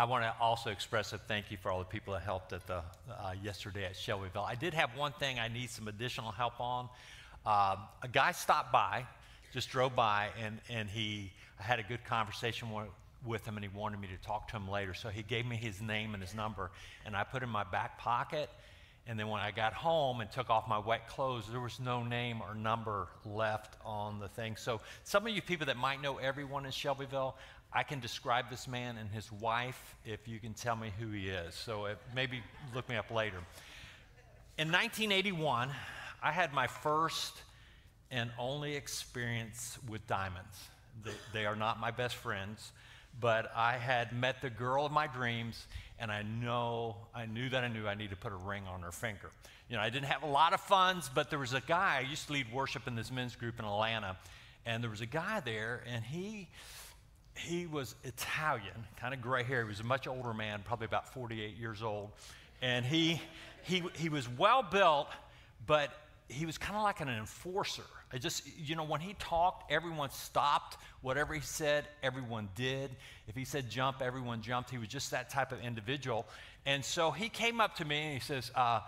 I want to also express a thank you for all the people that helped at the uh, yesterday at Shelbyville. I did have one thing I need some additional help on. Uh, a guy stopped by, just drove by, and, and he I had a good conversation with, with him, and he wanted me to talk to him later. So he gave me his name and his number, and I put it in my back pocket. And then when I got home and took off my wet clothes, there was no name or number left on the thing. So, some of you people that might know everyone in Shelbyville, I can describe this man and his wife if you can tell me who he is. So, if, maybe look me up later. In 1981, I had my first and only experience with diamonds. They, they are not my best friends, but I had met the girl of my dreams and I know, I knew that I knew I needed to put a ring on her finger. You know, I didn't have a lot of funds, but there was a guy, I used to lead worship in this men's group in Atlanta, and there was a guy there, and he, he was Italian, kind of gray hair. He was a much older man, probably about 48 years old. And he, he, he was well built, but he was kind of like an enforcer. I just, you know, when he talked, everyone stopped. Whatever he said, everyone did. If he said jump, everyone jumped. He was just that type of individual. And so he came up to me and he says, uh,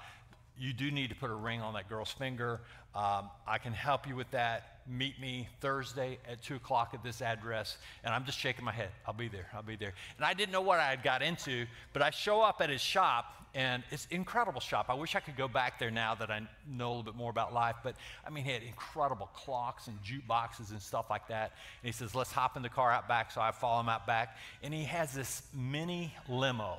You do need to put a ring on that girl's finger. Um, I can help you with that meet me Thursday at 2 o'clock at this address. And I'm just shaking my head. I'll be there. I'll be there. And I didn't know what I had got into, but I show up at his shop, and it's incredible shop. I wish I could go back there now that I know a little bit more about life. But I mean, he had incredible clocks and jukeboxes and stuff like that. And he says, Let's hop in the car out back. So I follow him out back. And he has this mini limo,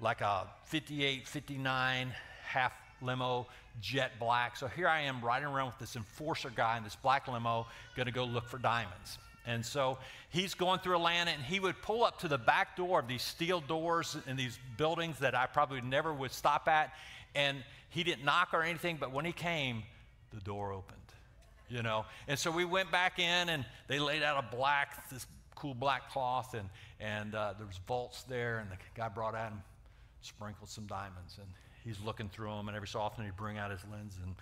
like a 58, 59 half limo jet black. So here I am riding around with this enforcer guy in this black limo, to go look for diamonds. And so he's going through Atlanta, and he would pull up to the back door of these steel doors in these buildings that I probably never would stop at. And he didn't knock or anything, but when he came, the door opened, you know. And so we went back in, and they laid out a black, this cool black cloth, and, and uh, there was vaults there, and the guy brought out and sprinkled some diamonds. And he's looking through them, and every so often he'd bring out his lens and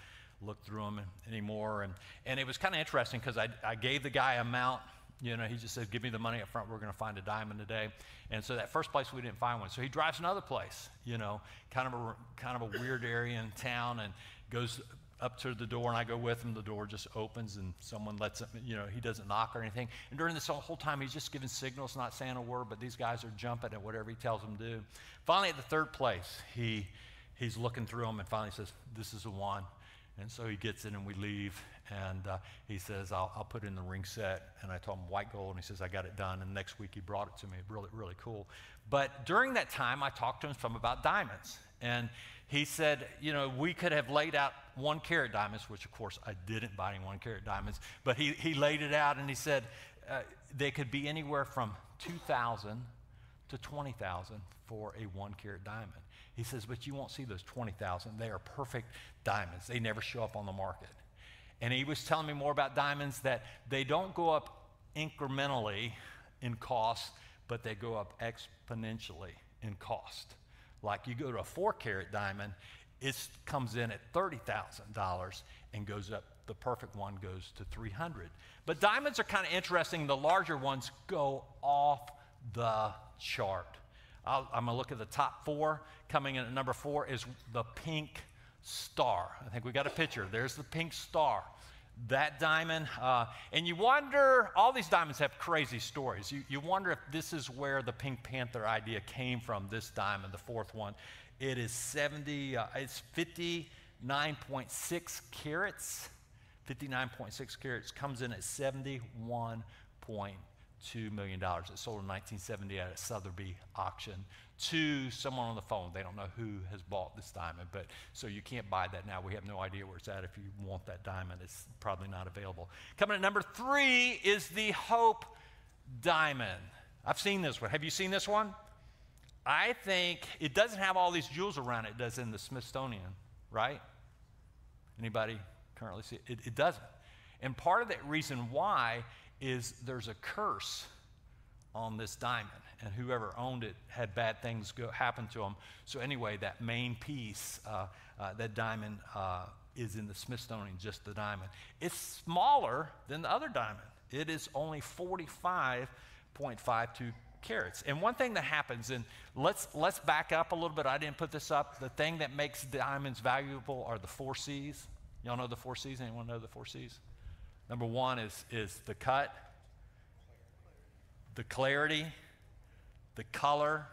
look through them anymore. And, and it was kind of interesting because I, I gave the guy a mount. You know, he just said, Give me the money up front. We're going to find a diamond today. And so that first place, we didn't find one. So he drives another place, you know, kind of a, kind of a weird area in town and goes up to the door and I go with him. The door just opens and someone lets him, you know, he doesn't knock or anything. And during this whole time, he's just giving signals, not saying a word, but these guys are jumping at whatever he tells them to do. Finally, at the third place, he he's looking through them and finally says, This is the one. And so he gets in and we leave. And uh, he says, I'll, I'll, put in the ring set. And I told him white gold. And he says, I got it done. And next week he brought it to me. Really, really cool. But during that time, I talked to him some about diamonds. And he said, you know, we could have laid out one carat diamonds, which of course I didn't buy any one carat diamonds. But he, he laid it out and he said, uh, they could be anywhere from 2,000 to 20,000 for a one carat diamond. He says, but you won't see those 20,000. They are perfect diamonds. They never show up on the market. And he was telling me more about diamonds that they don't go up incrementally in cost, but they go up exponentially in cost. Like you go to a four carat diamond, it comes in at $30,000 and goes up. The perfect one goes to 300. But diamonds are kind of interesting. The larger ones go off the chart. i am going to look at the top four. Coming in at number four is the pink star. I think we got a picture. There's the pink star. That diamond, uh, and you wonder, all these diamonds have crazy stories. You, you wonder if this is where the Pink Panther idea came from, this diamond, the fourth one. It is 70, uh, it's 59.6 carats. 59.6 carats comes in at 71 $2 million. It sold in 1970 at a Sotheby auction to someone on the phone. They don't know who has bought this diamond, but so you can't buy that now. We have no idea where it's at. If you want that diamond, it's probably not available. Coming at number three is the Hope Diamond. I've seen this one. Have you seen this one? I think it doesn't have all these jewels around it, does in the Smithsonian, right? Anybody currently see it? It, it doesn't. And part of that reason why is there's a curse on this diamond, and whoever owned it had bad things go, happen to them. So, anyway, that main piece, uh, uh, that diamond, uh, is in the Smithsonian, just the diamond. It's smaller than the other diamond. It is only 45.52 carats. And one thing that happens, and let's, let's back up a little bit. I didn't put this up. The thing that makes diamonds valuable are the four C's. Y'all know the four C's? Anyone know the four C's? Number one is, is the cut, the clarity, the color,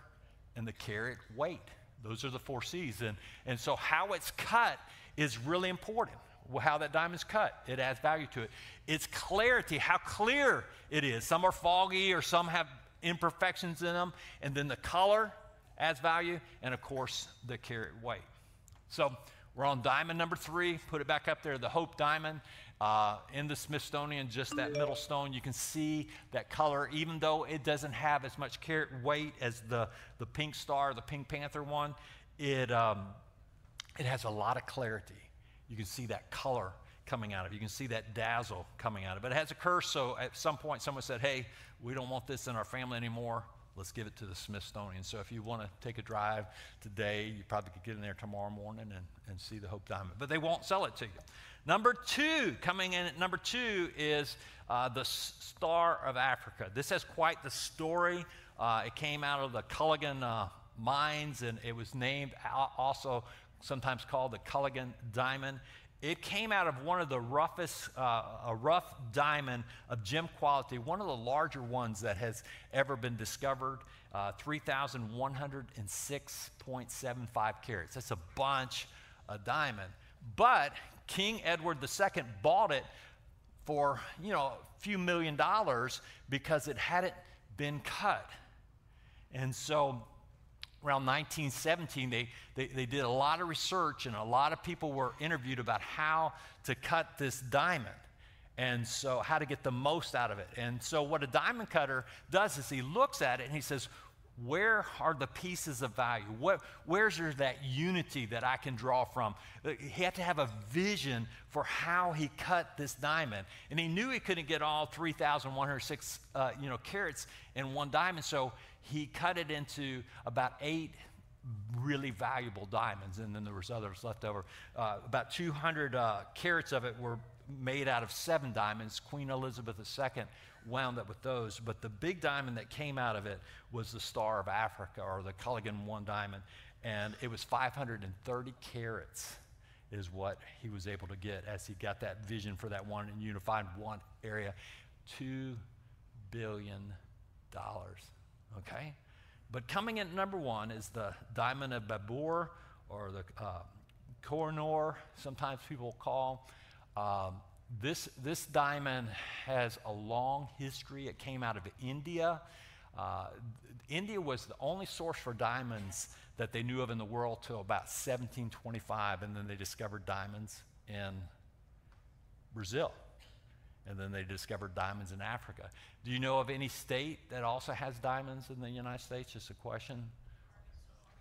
and the carat weight. Those are the four C's. And, and so, how it's cut is really important. How that diamond's cut, it adds value to it. Its clarity, how clear it is. Some are foggy or some have imperfections in them. And then the color adds value. And of course, the carat weight. So, we're on diamond number three. Put it back up there, the Hope Diamond. Uh, in the Smithsonian, just that middle stone, you can see that color, even though it doesn't have as much weight as the, the pink star, the Pink Panther one, it, um, it has a lot of clarity. You can see that color coming out of it. You can see that dazzle coming out of it. But it has a curse, so at some point someone said, hey, we don't want this in our family anymore. Let's give it to the Smithsonian. So if you want to take a drive today, you probably could get in there tomorrow morning and, and see the Hope Diamond. But they won't sell it to you. Number two, coming in at number two, is uh, the Star of Africa. This has quite the story. Uh, it came out of the Cullinan uh, mines, and it was named also sometimes called the Cullinan Diamond. It came out of one of the roughest, uh, a rough diamond of gem quality, one of the larger ones that has ever been discovered, uh, 3,106.75 carats. That's a bunch of diamond. But King Edward II bought it for, you know, a few million dollars because it hadn't been cut. And so around 1917, they, they, they, did a lot of research and a lot of people were interviewed about how to cut this diamond. And so, how to get the most out of it. And so, what a diamond cutter does is he looks at it and he says, where are the pieces of value? What, where's there that unity that I can draw from? He had to have a vision for how he cut this diamond. And he knew he couldn't get all 3,106 uh, you know, carats in one diamond, so he cut it into about eight really valuable diamonds, and then there was others left over. Uh, about 200 uh, carats of it were made out of seven diamonds. Queen Elizabeth II wound up with those. But the big diamond that came out of it was the Star of Africa or the Cullinan One diamond. And it was 530 carats, is what he was able to get as he got that vision for that one and unified one area. $2 billion. Okay? But coming in number one is the Diamond of Babur or the uh, Kohinoor, sometimes people call. Um, this, this diamond has a long history. It came out of India. Uh, India was the only source for diamonds that they knew of in the world till about 1725, and then they discovered diamonds in Brazil. And then they discovered diamonds in Africa. Do you know of any state that also has diamonds in the United States? Just a question.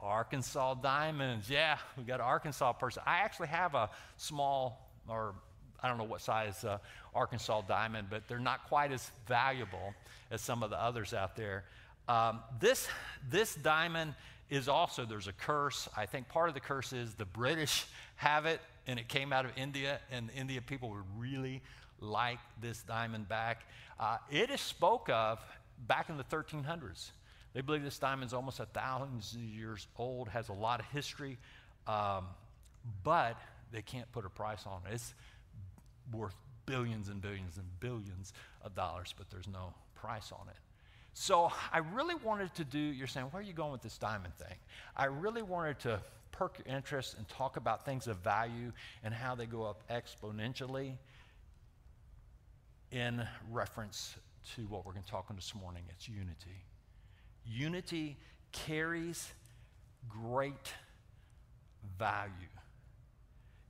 Arkansas, diamonds. Yeah, we got an Arkansas person. I actually have a small or I don't know what size uh, Arkansas diamond, but they're not quite as valuable as some of the others out there. Um, this, this diamond is also, there's a curse. I think part of the curse is the British have it, and it came out of India, and the India people would really like this diamond back. Uh, it is spoke of back in the 1300s. They believe this diamond is almost a thousand years old, has a lot of history, um, but they can't put a price on it. It's, worth billions and billions and billions of dollars, but there's no price on it. So I really wanted to do, you're saying, where are you going with this diamond thing? I really wanted to perk your interest and talk about things of value and how they go up exponentially in reference to what we're going to talk on this morning. It's unity. Unity carries great value.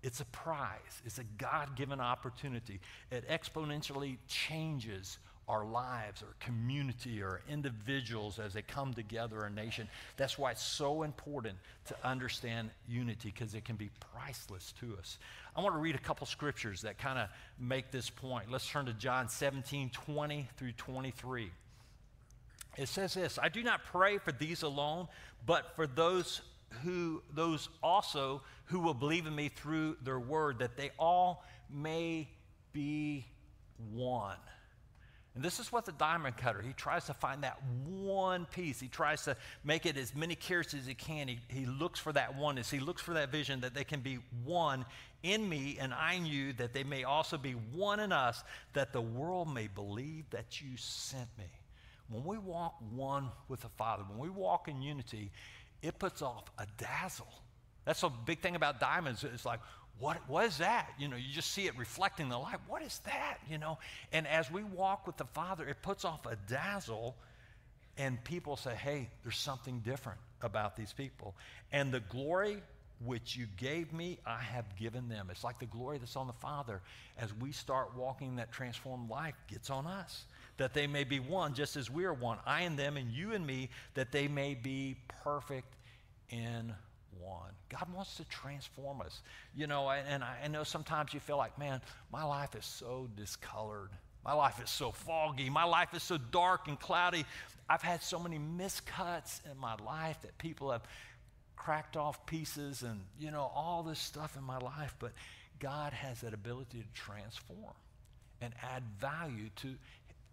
It's a prize, it's a God given opportunity. It exponentially changes our lives, our community, our individuals as they come together, a nation. That's why it's so important to understand unity because it can be priceless to us. I want to read a couple scriptures that kind of make this point. Let's turn to John 17 20 through 23. It says this I do not pray for these alone, but for those who those also who will believe in me through their word, that they all may be one. And this is what the diamond cutter, he tries to find that one piece. He tries to make it as many carats as he can. He, he looks for that oneness. He looks for that vision that they can be one in me and I in you, that they may also be one in us, that the world may believe that you sent me. When we walk one with the Father, when we walk in unity, it puts off a dazzle. That's a big thing about diamonds. It's like, what, what is that? You know, you just see it reflecting the light. What is that? You know, and as we walk with the Father, it puts off a dazzle, and people say, hey, there's something different about these people. And the glory which you gave me, I have given them. It's like the glory that's on the Father. As we start walking that transformed life, gets on us. That they may be one, just as we are one. I and them, and you and me, that they may be perfect in one. God wants to transform us. You know, and I, know sometimes you feel like, man, my life is so discolored. My life is so foggy. My life is so dark and cloudy. I've had so many miscuts in my life that people have cracked off pieces and, you know, all this stuff in my life. But God has that ability to transform and add value to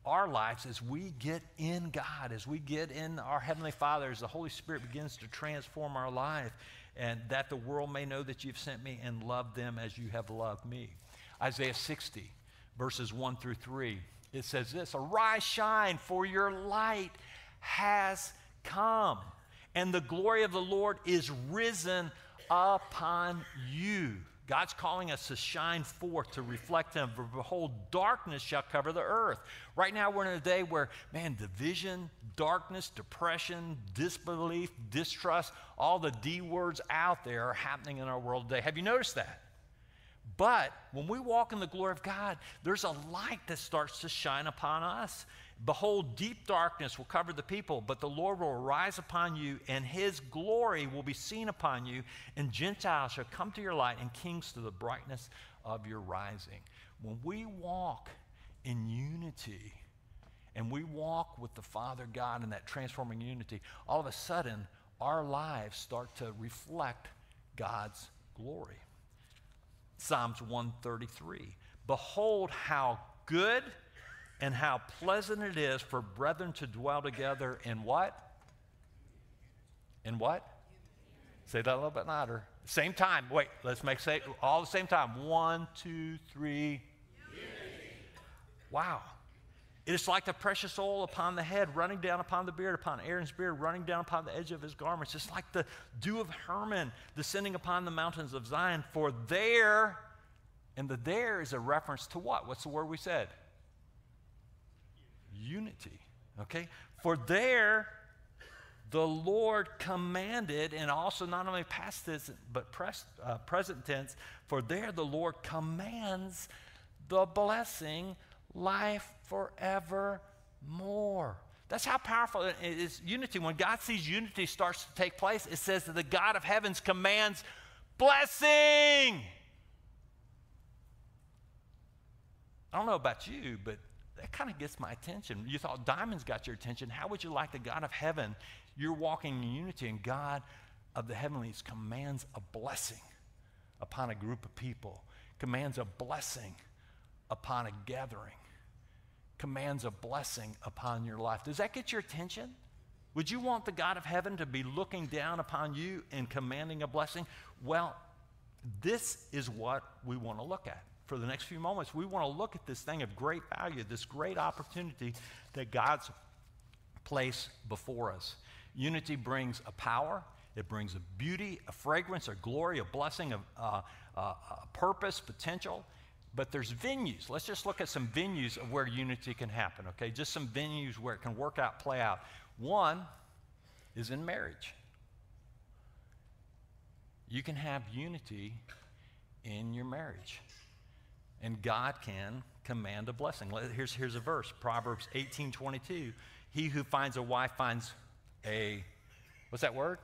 our lives as we get in God, as we get in our Heavenly Father, as the Holy Spirit begins to transform our life, and that the world may know that you've sent me and loved them as you have loved me. Isaiah 60, verses 1 through 3, it says this Arise, shine, for your light has come and the glory of the Lord is risen upon you. God's calling us to shine forth, to reflect Him. For behold, darkness shall cover the earth. Right now, we're in a day where, man, division, darkness, depression, disbelief, distrust, all the D words out there are happening in our world today. Have you noticed that? But when we walk in the glory of God, there's a light that starts to shine upon us. Behold, deep darkness will cover the people, but the Lord will arise upon you, and his glory will be seen upon you, and Gentiles shall come to your light, and kings to the brightness of your rising. When we walk in unity, and we walk with the Father God in that transforming unity, all of a sudden, our lives start to reflect God's glory. Psalms 133 Behold, how good and how pleasant it is for brethren to dwell together in what? In what? Say that a little bit louder. Same time. Wait, let's make say all the same time. One, two, three. Wow. It is like the precious oil upon the head, running down upon the beard, upon Aaron's beard, running down upon the edge of his garments. It's like the dew of Hermon descending upon the mountains of Zion. For there, and the there is a reference to what? What's the word we said? Unity. Okay? For there, the Lord commanded, and also not only past tense, but pres- uh, present tense, for there the Lord commands the blessing, life forevermore. That's how powerful it is unity. When God sees unity starts to take place, it says that the God of heavens commands blessing. I don't know about you, but that kind of gets my attention. You thought diamonds got your attention. How would you like the God of heaven? You're walking in unity, and God of the heavenlies commands a blessing upon a group of people, commands a blessing upon a gathering, commands a blessing upon your life. Does that get your attention? Would you want the God of heaven to be looking down upon you and commanding a blessing? Well, this is what we want to look at for the next few moments, we want to look at this thing of great value, this great opportunity that God's placed before us. Unity brings a power, it brings a beauty, a fragrance, a glory, a blessing, a, uh, a purpose, potential. But there's venues. Let's just look at some venues of where unity can happen, okay? Just some venues where it can work out, play out. One is in marriage. You can have unity in your marriage and God can command a blessing. Here's, here's a verse Proverbs 18 22. He who finds a wife finds a, what's that word?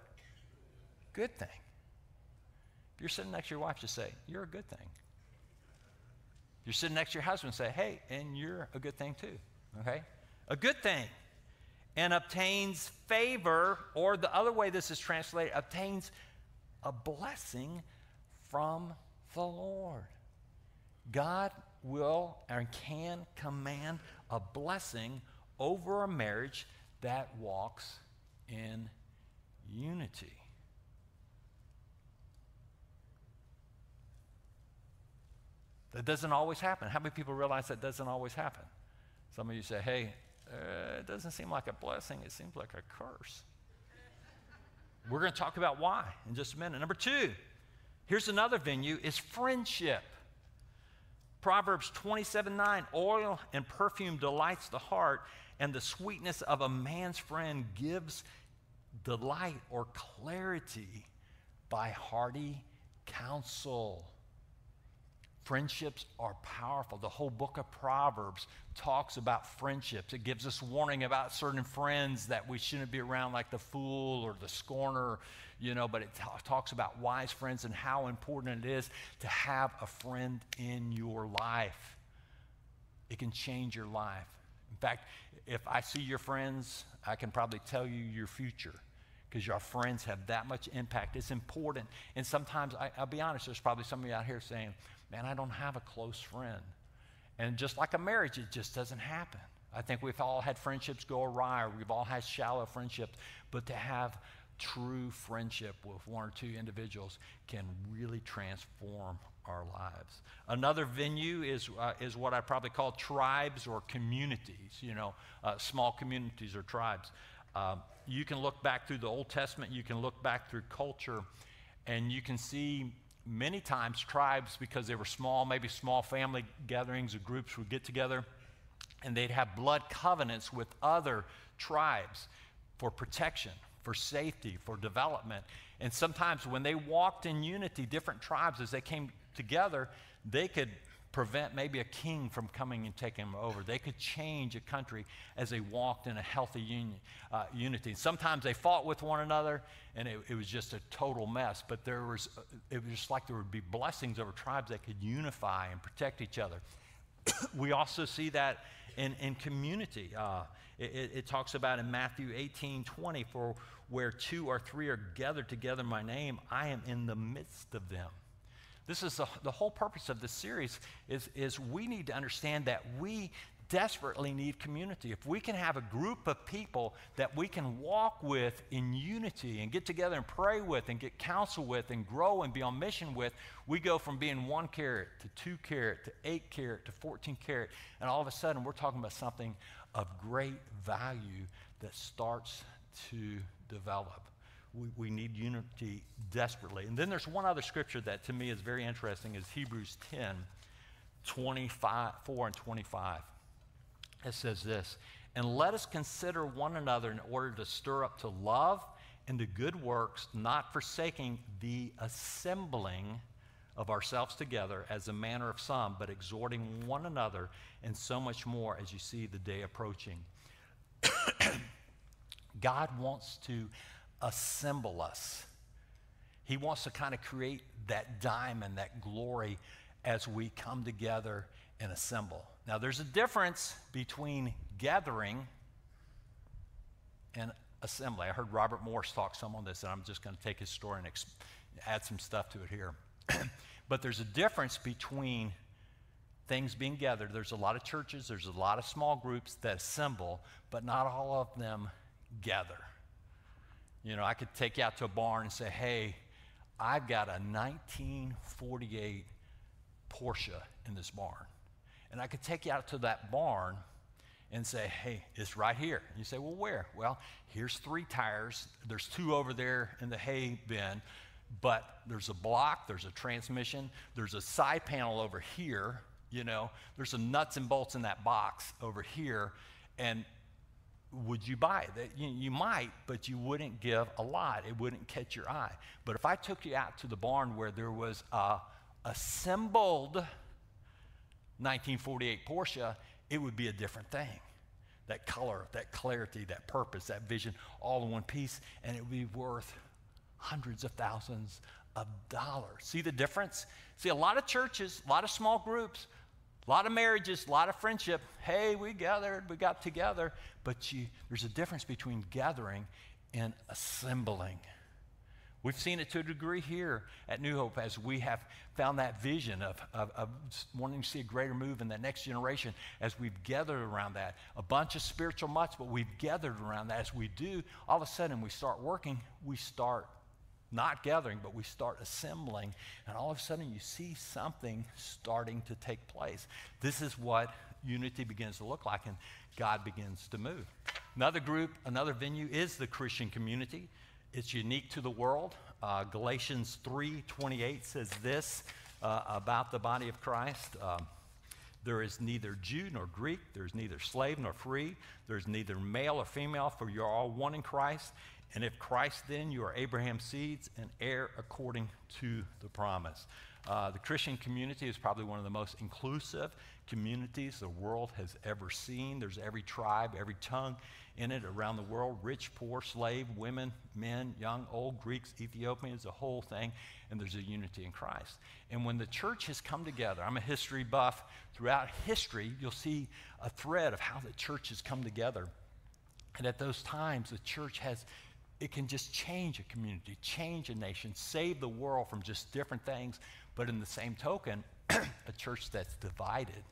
Good thing. If you're sitting next to your wife, just say, You're a good thing. You're sitting next to your husband, say, Hey, and you're a good thing too. Okay? A good thing. And obtains favor, or the other way this is translated, obtains a blessing from the Lord. God will and can command a blessing over a marriage that walks in unity. That doesn't always happen. How many people realize that doesn't always happen? Some of you say, hey, uh, it doesn't seem like a blessing, it seems like a curse. We're going to talk about why in just a minute. Number two, here's another venue is friendship. Proverbs 27 9, oil and perfume delights the heart, and the sweetness of a man's friend gives delight or clarity by hearty counsel. Friendships are powerful. The whole book of Proverbs talks about friendships. It gives us warning about certain friends that we shouldn't be around, like the fool or the scorner, you know, but it t- talks about wise friends and how important it is to have a friend in your life. It can change your life. In fact, if I see your friends, I can probably tell you your future because your friends have that much impact. It's important. And sometimes, I, will be honest, there's probably some of you out here saying, man, I don't have a close friend. And just like a marriage, it just doesn't happen. I think we've all had friendships go awry, or we've all had shallow friendships, but to have true friendship with one or two individuals can really transform our lives. Another venue is, uh, is what I probably call tribes or communities, you know, uh, small communities or tribes. Um, you can look back through the Old Testament, you can look back through culture, and you can see many times tribes, because they were small, maybe small family gatherings or groups would get together and they'd have blood covenants with other tribes for protection, for safety, for development. And sometimes when they walked in unity, different tribes, as they came together, they could prevent maybe a king from coming and taking them over. They could change a country as they walked in a healthy union, uh, unity. Sometimes they fought with one another, and it, it, was just a total mess. But there was, it was just like there would be blessings over tribes that could unify and protect each other. we also see that in, in community. Uh, it, it, talks about in Matthew 18 20, for where two or three are gathered together in my name, I am in the midst of them. This is the, the whole purpose of this series is, is we need to understand that we desperately need community. If we can have a group of people that we can walk with in unity and get together and pray with and get counsel with and grow and be on mission with, we go from being one carat to two carat to eight carat to 14 carat. And all of a sudden, we're talking about something of great value that starts to develop we, we need unity desperately. And then there's one other scripture that to me is very interesting is Hebrews 10, 25, 4 and 25. It says this, and let us consider one another in order to stir up to love and to good works, not forsaking the assembling of ourselves together as a manner of some, but exhorting one another, and so much more as you see the day approaching. God wants to assemble us. He wants to kind of create that diamond, that glory as we come together and assemble. Now, there's a difference between gathering and assembly. I heard Robert Morris talk some on this, and I'm just going to take his story and exp- add some stuff to it here. but there's a difference between things being gathered. There's a lot of churches, there's a lot of small groups that assemble, but not all of them gather. You know, I could take you out to a barn and say, hey, I've got a 1948 Porsche in this barn. And I could take you out to that barn and say, hey, it's right here. And you say, well, where? Well, here's three tires. There's two over there in the hay bin, but there's a block, there's a transmission, there's a side panel over here, you know, there's some nuts and bolts in that box over here. And would you buy it? You, might, but you wouldn't give a lot. It wouldn't catch your eye. But if I took you out to the barn where there was a assembled 1948 Porsche, it would be a different thing. That color, that clarity, that purpose, that vision, all in one piece, and it would be worth hundreds of thousands of dollars. See the difference? See, a lot of churches, a lot of small groups, a lot of marriages, a lot of friendship. Hey, we gathered, we got together. But you, there's a difference between gathering and assembling. We've seen it to a degree here at New Hope as we have found that vision of, of, of, wanting to see a greater move in the next generation as we've gathered around that. A bunch of spiritual mutts, but we've gathered around that. As we do, all of a sudden we start working, we start not gathering, but we start assembling, and all of a sudden you see something starting to take place. This is what unity begins to look like, and God begins to move. Another group, another venue is the Christian community. It's unique to the world. Uh, Galatians 3:28 says this uh, about the body of Christ. Um, there is neither Jew nor Greek. There's neither slave nor free. There's neither male or female, for you're all one in Christ. And if Christ, then you are Abraham's seeds and heir according to the promise. Uh, the Christian community is probably one of the most inclusive communities the world has ever seen. There's every tribe, every tongue in it around the world rich, poor, slave, women, men, young, old, Greeks, Ethiopians, the whole thing. And there's a unity in Christ. And when the church has come together, I'm a history buff. Throughout history, you'll see a thread of how the church has come together. And at those times, the church has it can just change a community, change a nation, save the world from just different things. But in the same token, a church that's divided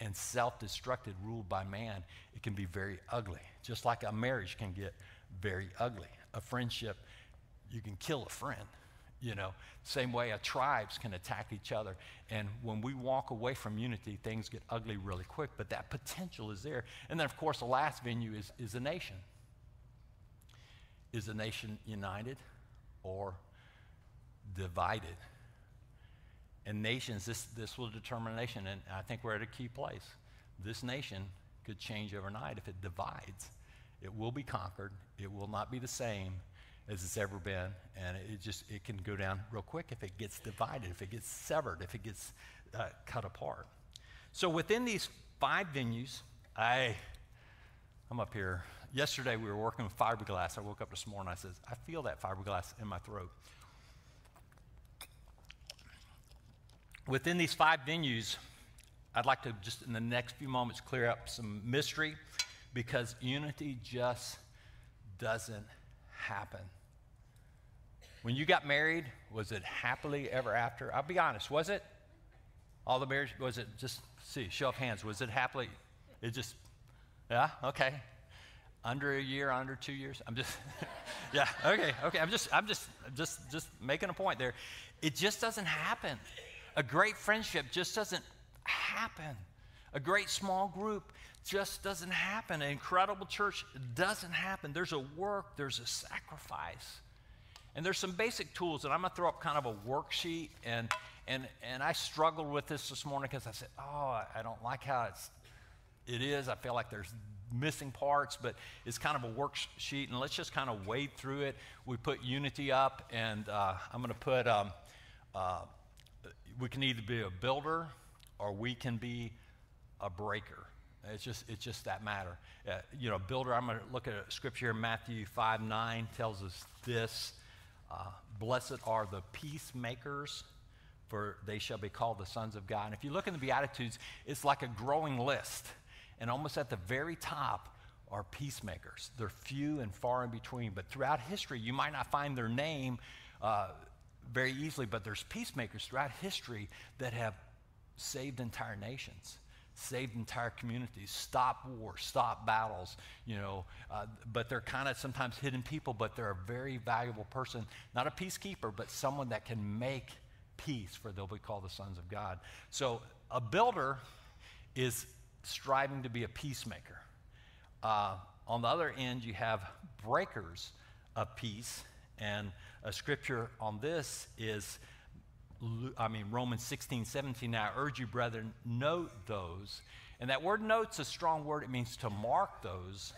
and self destructed, ruled by man, it can be very ugly. Just like a marriage can get very ugly. A friendship, you can kill a friend. You know, same way a tribes can attack each other. And when we walk away from unity, things get ugly really quick, but that potential is there. And then, of course, the last venue is, is a nation. Is a nation united or divided? And nations, this, this will determine a nation, and I think we're at a key place. This nation could change overnight if it divides. It will be conquered. It will not be the same as it's ever been, and it just it can go down real quick if it gets divided, if it gets severed, if it gets uh, cut apart. So within these five venues, I I'm up here. Yesterday we were working with fiberglass. I woke up this morning. I said, I feel that fiberglass in my throat. Within these five venues, I'd like to just in the next few moments clear up some mystery because unity just doesn't happen. When you got married, was it happily ever after? I'll be honest, was it? All the marriage, was it just, see, show of hands, was it happily? It just, yeah, okay. Under a year, under two years? I'm just, yeah, okay, okay. I'm just, I'm just, just, just making a point there. It just doesn't happen. A great friendship just doesn't happen. A great small group just doesn't happen. An incredible church doesn't happen. There's a work, there's a sacrifice. And there's some basic tools, and I'm going to throw up kind of a worksheet. And, and, and I struggled with this this morning because I said, oh, I don't like how it's, it is. I feel like there's missing parts, but it's kind of a worksheet. And let's just kind of wade through it. We put unity up, and uh, I'm going to put um, uh, we can either be a builder or we can be a breaker. It's just, it's just that matter. Uh, you know, builder, I'm going to look at a scripture here, Matthew 5 9 tells us this uh, Blessed are the peacemakers, for they shall be called the sons of God. And if you look in the Beatitudes, it's like a growing list. And almost at the very top are peacemakers. They're few and far in between. But throughout history, you might not find their name. Uh, very easily, but there's peacemakers throughout history that have saved entire nations saved entire communities, stop wars, stop battles, you know. Uh, but they're kind of sometimes hidden people, but they're a very valuable person, not a peacekeeper, but someone that can make peace, for they'll be called the sons of God. So a builder is striving to be a peacemaker. Uh, on the other end, you have breakers of peace, and a scripture on this is, I mean, Romans 16, 17. Now, I urge you, brethren, note those. And that word note's a strong word. It means to mark those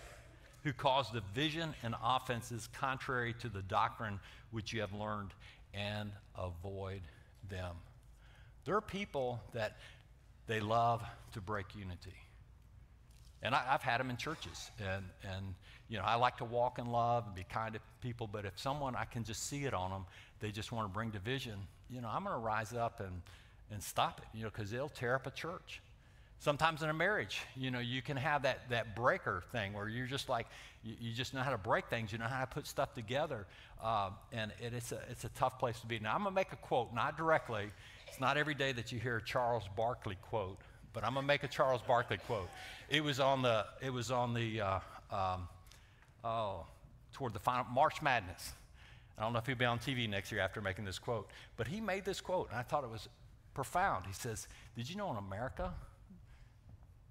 who cause division and offenses contrary to the doctrine which you have learned and avoid them. There are people that they love to break unity. And I, have had them in churches. And, and, you know, I like to walk in love and be kind to people, but if someone, I can just see it on them, they just want to bring division, you know, I'm going to rise up and, and stop it, you know, because they'll tear up a church. Sometimes in a marriage, you know, you can have that, that breaker thing where you're just like, you, you just know how to break things, you know how to put stuff together. Uh, and it, it's, a, it's a tough place to be. Now, I'm going to make a quote, not directly. It's not every day that you hear a Charles Barkley quote, but I'm to make a Charles Barkley quote. It was on the, it was on the, uh, um, oh, toward the final, March Madness. I don't know if he'll be on TV next year after making this quote, but he made this quote, and I thought it was profound. He says, Did you know in America,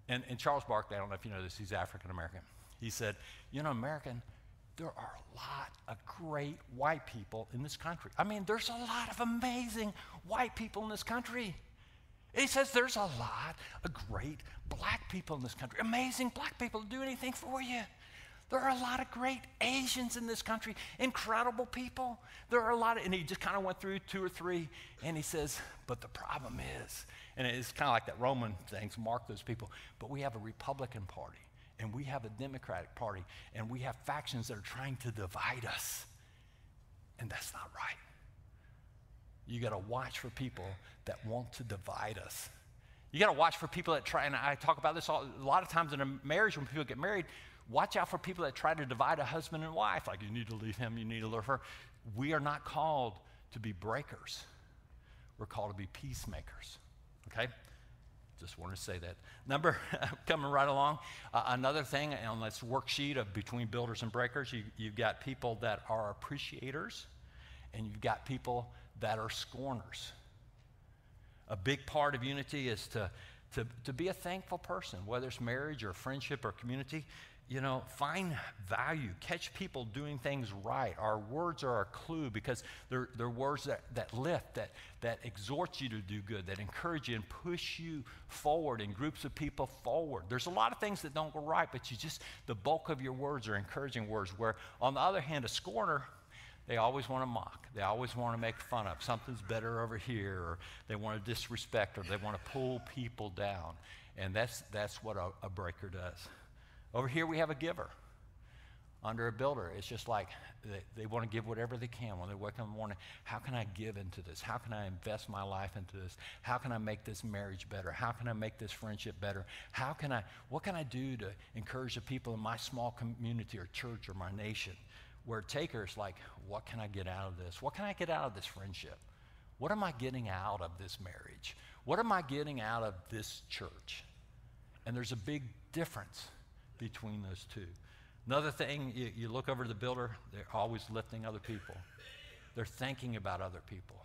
and, and Charles Barkley, I don't know if you know this, he's African American. He said, You know, American, there are a lot of great white people in this country. I mean, there's a lot of amazing white people in this country. He says there's a lot of great black people in this country, amazing black people to do anything for you. There are a lot of great Asians in this country, incredible people. There are a lot of, and he just kind of went through two or three, and he says, but the problem is, and it's kind of like that Roman things, mark those people, but we have a Republican Party, and we have a Democratic Party, and we have factions that are trying to divide us. And that's not right. You got to watch for people that want to divide us. You got to watch for people that try, and I talk about this all, a lot of times in a marriage when people get married, watch out for people that try to divide a husband and wife. Like, you need to leave him, you need to leave her. We are not called to be breakers, we're called to be peacemakers. Okay? Just want to say that. Number, coming right along, uh, another thing on this worksheet of between builders and breakers, you, you've got people that are appreciators and you've got people that are scorners. A big part of unity is to, to, to be a thankful person, whether it's marriage or friendship or community. You know, find value, catch people doing things right. Our words are a clue because they're, they're words that, that lift, that, that exhort you to do good, that encourage you and push you forward in groups of people forward. There's a lot of things that don't go right, but you just, the bulk of your words are encouraging words. Where, on the other hand, a scorner, they always want to mock. They always want to make fun of. Something's better over here, or they want to disrespect, or they want to pull people down. And that's, that's what a, a breaker does. Over here, we have a giver. Under a builder, it's just like they, they want to give whatever they can when they wake up in the morning. How can I give into this? How can I invest my life into this? How can I make this marriage better? How can I make this friendship better? How can I, what can I do to encourage the people in my small community or church or my nation? where taker's like, what can I get out of this? What can I get out of this friendship? What am I getting out of this marriage? What am I getting out of this church? And there's a big difference between those two. Another thing, you, you look over the builder, they're always lifting other people. They're thinking about other people.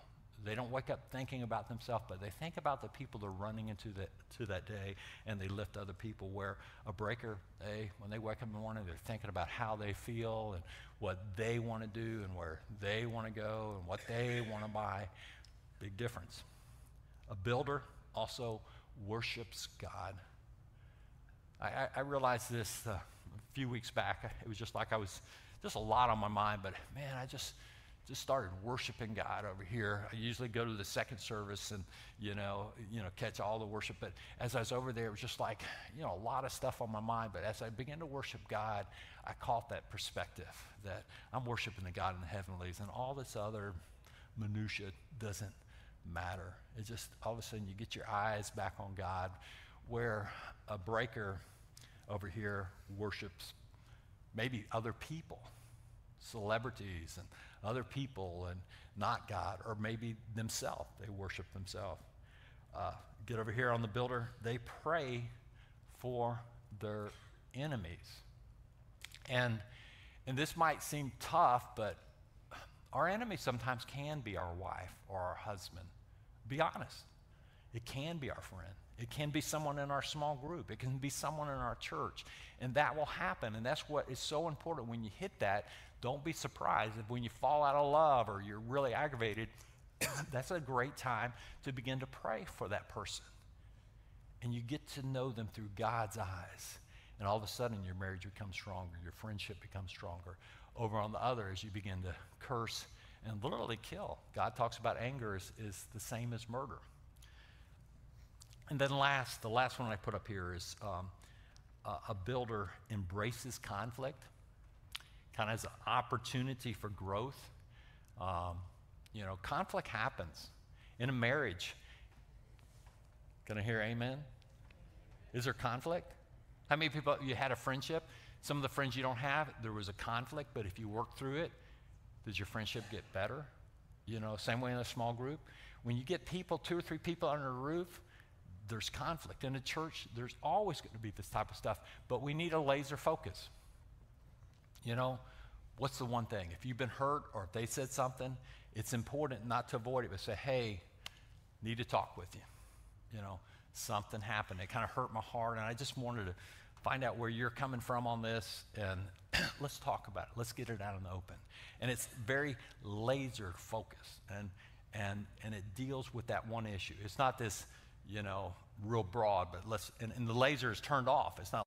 They don't wake up thinking about themselves, but they think about the people they're running into that, to that day, and they lift other people. Where a breaker, they, when they wake up in the morning, they're thinking about how they feel and what they want to do and where they want to go and what they want to buy. Big difference. A builder also worships God. I, I, realized this uh, a few weeks back. It was just like I was, just a lot on my mind, but man, I just, just started worshiping God over here. I usually go to the second service and, you know, you know, catch all the worship. But as I was over there, it was just like, you know, a lot of stuff on my mind. But as I began to worship God, I caught that perspective that I'm worshiping the God in the heavenlies and all this other minutia doesn't matter. It just all of a sudden you get your eyes back on God where a breaker over here worships maybe other people, celebrities and other people and not God, or maybe themselves. They worship themselves. Uh, get over here on the builder, they pray for their enemies. And, and this might seem tough, but our enemy sometimes can be our wife or our husband. Be honest. It can be our friend. It can be someone in our small group. It can be someone in our church. And that will happen. And that's what is so important. When you hit that, don't be surprised if when you fall out of love or you're really aggravated, that's a great time to begin to pray for that person. And you get to know them through God's eyes. And all of a sudden, your marriage becomes stronger, your friendship becomes stronger. Over on the other, as you begin to curse and literally kill. God talks about anger is, is the same as murder. And then last, the last one I put up here is um, a, a builder embraces conflict, kind of as an opportunity for growth. Um, you know, conflict happens in a marriage. Gonna hear amen? Is there conflict? How many people you had a friendship? Some of the friends you don't have, there was a conflict, but if you work through it, does your friendship get better? You know, same way in a small group. When you get people, two or three people under a roof, there's conflict. In a church, there's always going to be this type of stuff, but we need a laser focus. You know, what's the one thing? If you've been hurt or if they said something, it's important not to avoid it, but say, hey, need to talk with you. You know, something happened. It kind of hurt my heart, and I just wanted to find out where you're coming from on this, and let's talk about it. Let's get it out in the open. And it's very laser focused, and and and it deals with that one issue. It's not this, you know, real broad, but let's and, and the laser is turned off. It's not.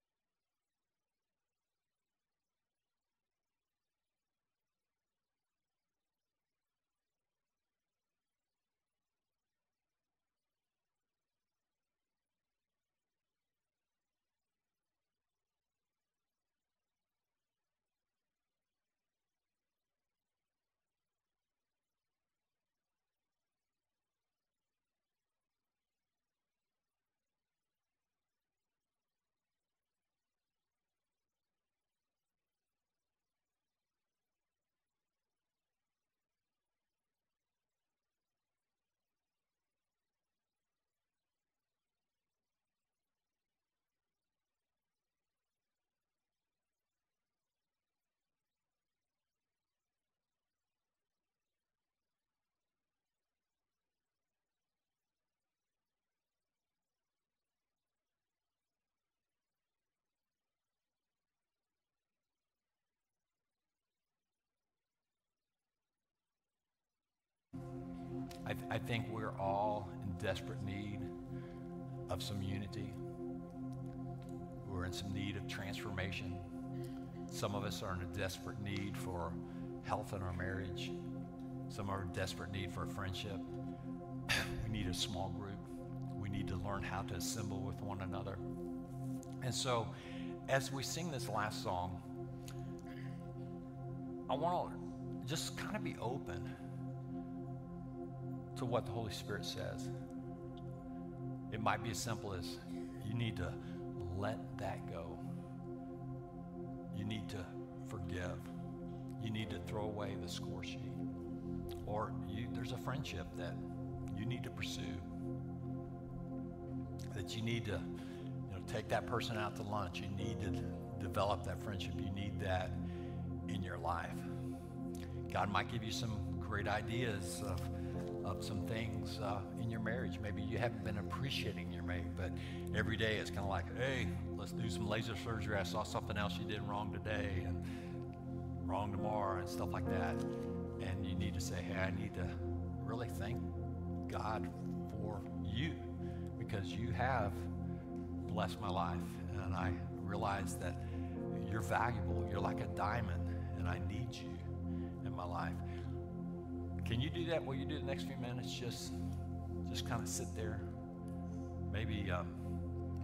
I, th- I think we're all in desperate need of some unity. We're in some need of transformation. Some of us are in a desperate need for health in our marriage. Some are in desperate need for a friendship. we need a small group. We need to learn how to assemble with one another. And so, as we sing this last song, I want to just kind of be open to what the Holy Spirit says. It might be as simple as you need to let that go. You need to forgive. You need to throw away the score sheet. Or you, there's a friendship that you need to pursue. That you need to you know, take that person out to lunch. You need to develop that friendship. You need that in your life. God might give you some great ideas of of some things uh, in your marriage. Maybe you haven't been appreciating your mate, but every day it's kind of like, hey, let's do some laser surgery. I saw something else you did wrong today and wrong tomorrow and stuff like that. And you need to say, hey, I need to really thank God for you because you have blessed my life. And I realize that you're valuable. You're like a diamond, and I need you in my life. Can you do that? Will you do the next few minutes? Just, just kind of sit there. Maybe, um,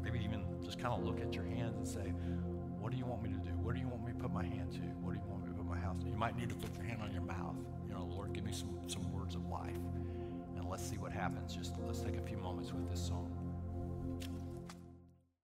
maybe even just kind of look at your hands and say, "What do you want me to do? What do you want me to put my hand to? What do you want me to put my house to?" You might need to put your hand on your mouth. You know, Lord, give me some some words of life, and let's see what happens. Just let's take a few moments with this song.